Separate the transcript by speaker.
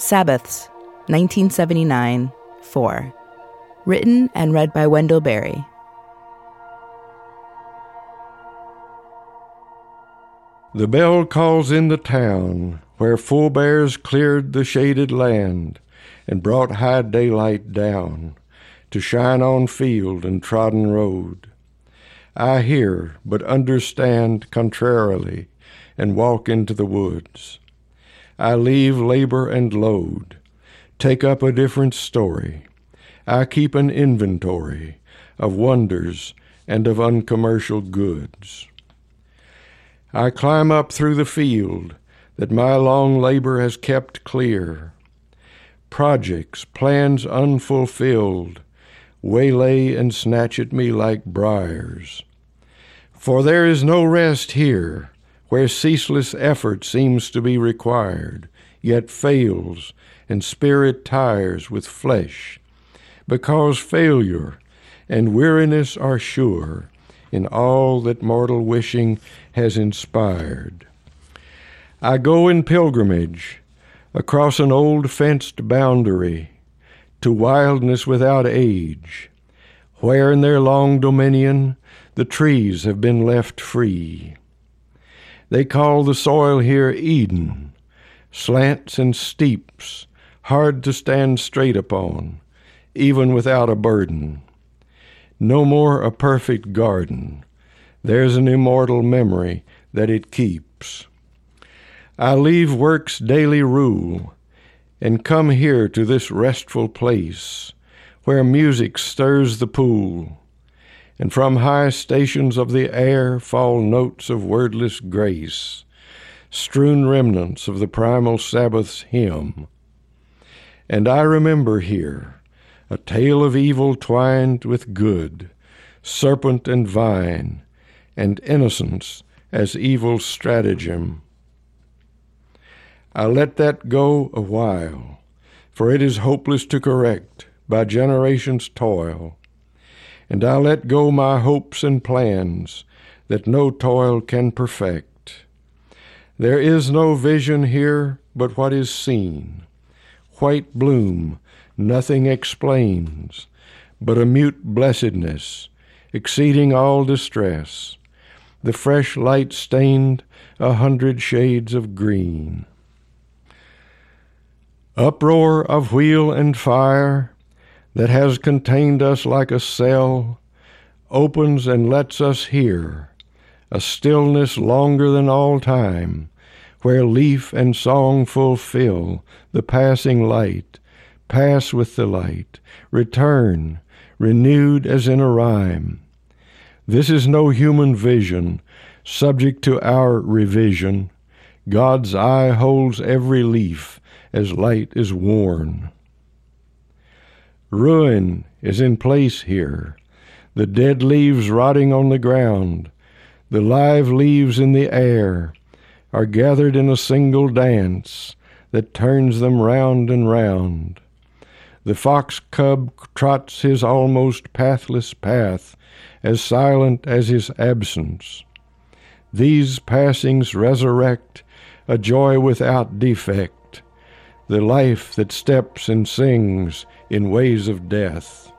Speaker 1: Sabbaths, 1979 4. Written and read by Wendell Berry.
Speaker 2: The bell calls in the town where full bears cleared the shaded land and brought high daylight down to shine on field and trodden road. I hear, but understand contrarily, and walk into the woods. I leave labor and load, take up a different story. I keep an inventory of wonders and of uncommercial goods. I climb up through the field that my long labor has kept clear. Projects, plans unfulfilled, waylay and snatch at me like briars. For there is no rest here, where ceaseless effort seems to be required, yet fails, and spirit tires with flesh, because failure and weariness are sure in all that mortal wishing has inspired. I go in pilgrimage across an old fenced boundary to wildness without age, where in their long dominion the trees have been left free. They call the soil here Eden, slants and steeps, hard to stand straight upon, even without a burden. No more a perfect garden, there's an immortal memory that it keeps. I leave work's daily rule and come here to this restful place where music stirs the pool and from high stations of the air fall notes of wordless grace, strewn remnants of the primal Sabbath's hymn. And I remember here a tale of evil twined with good, serpent and vine, and innocence as evil stratagem. I let that go a while, for it is hopeless to correct by generations' toil and I let go my hopes and plans that no toil can perfect. There is no vision here but what is seen. White bloom nothing explains, but a mute blessedness exceeding all distress, the fresh light stained a hundred shades of green. Uproar of wheel and fire, that has contained us like a cell opens and lets us hear a stillness longer than all time, where leaf and song fulfill the passing light, pass with the light, return, renewed as in a rhyme. This is no human vision, subject to our revision. God's eye holds every leaf as light is worn. Ruin is in place here, the dead leaves rotting on the ground, the live leaves in the air, are gathered in a single dance that turns them round and round. The fox cub trots his almost pathless path, as silent as his absence. These passings resurrect a joy without defect, the life that steps and sings in ways of death.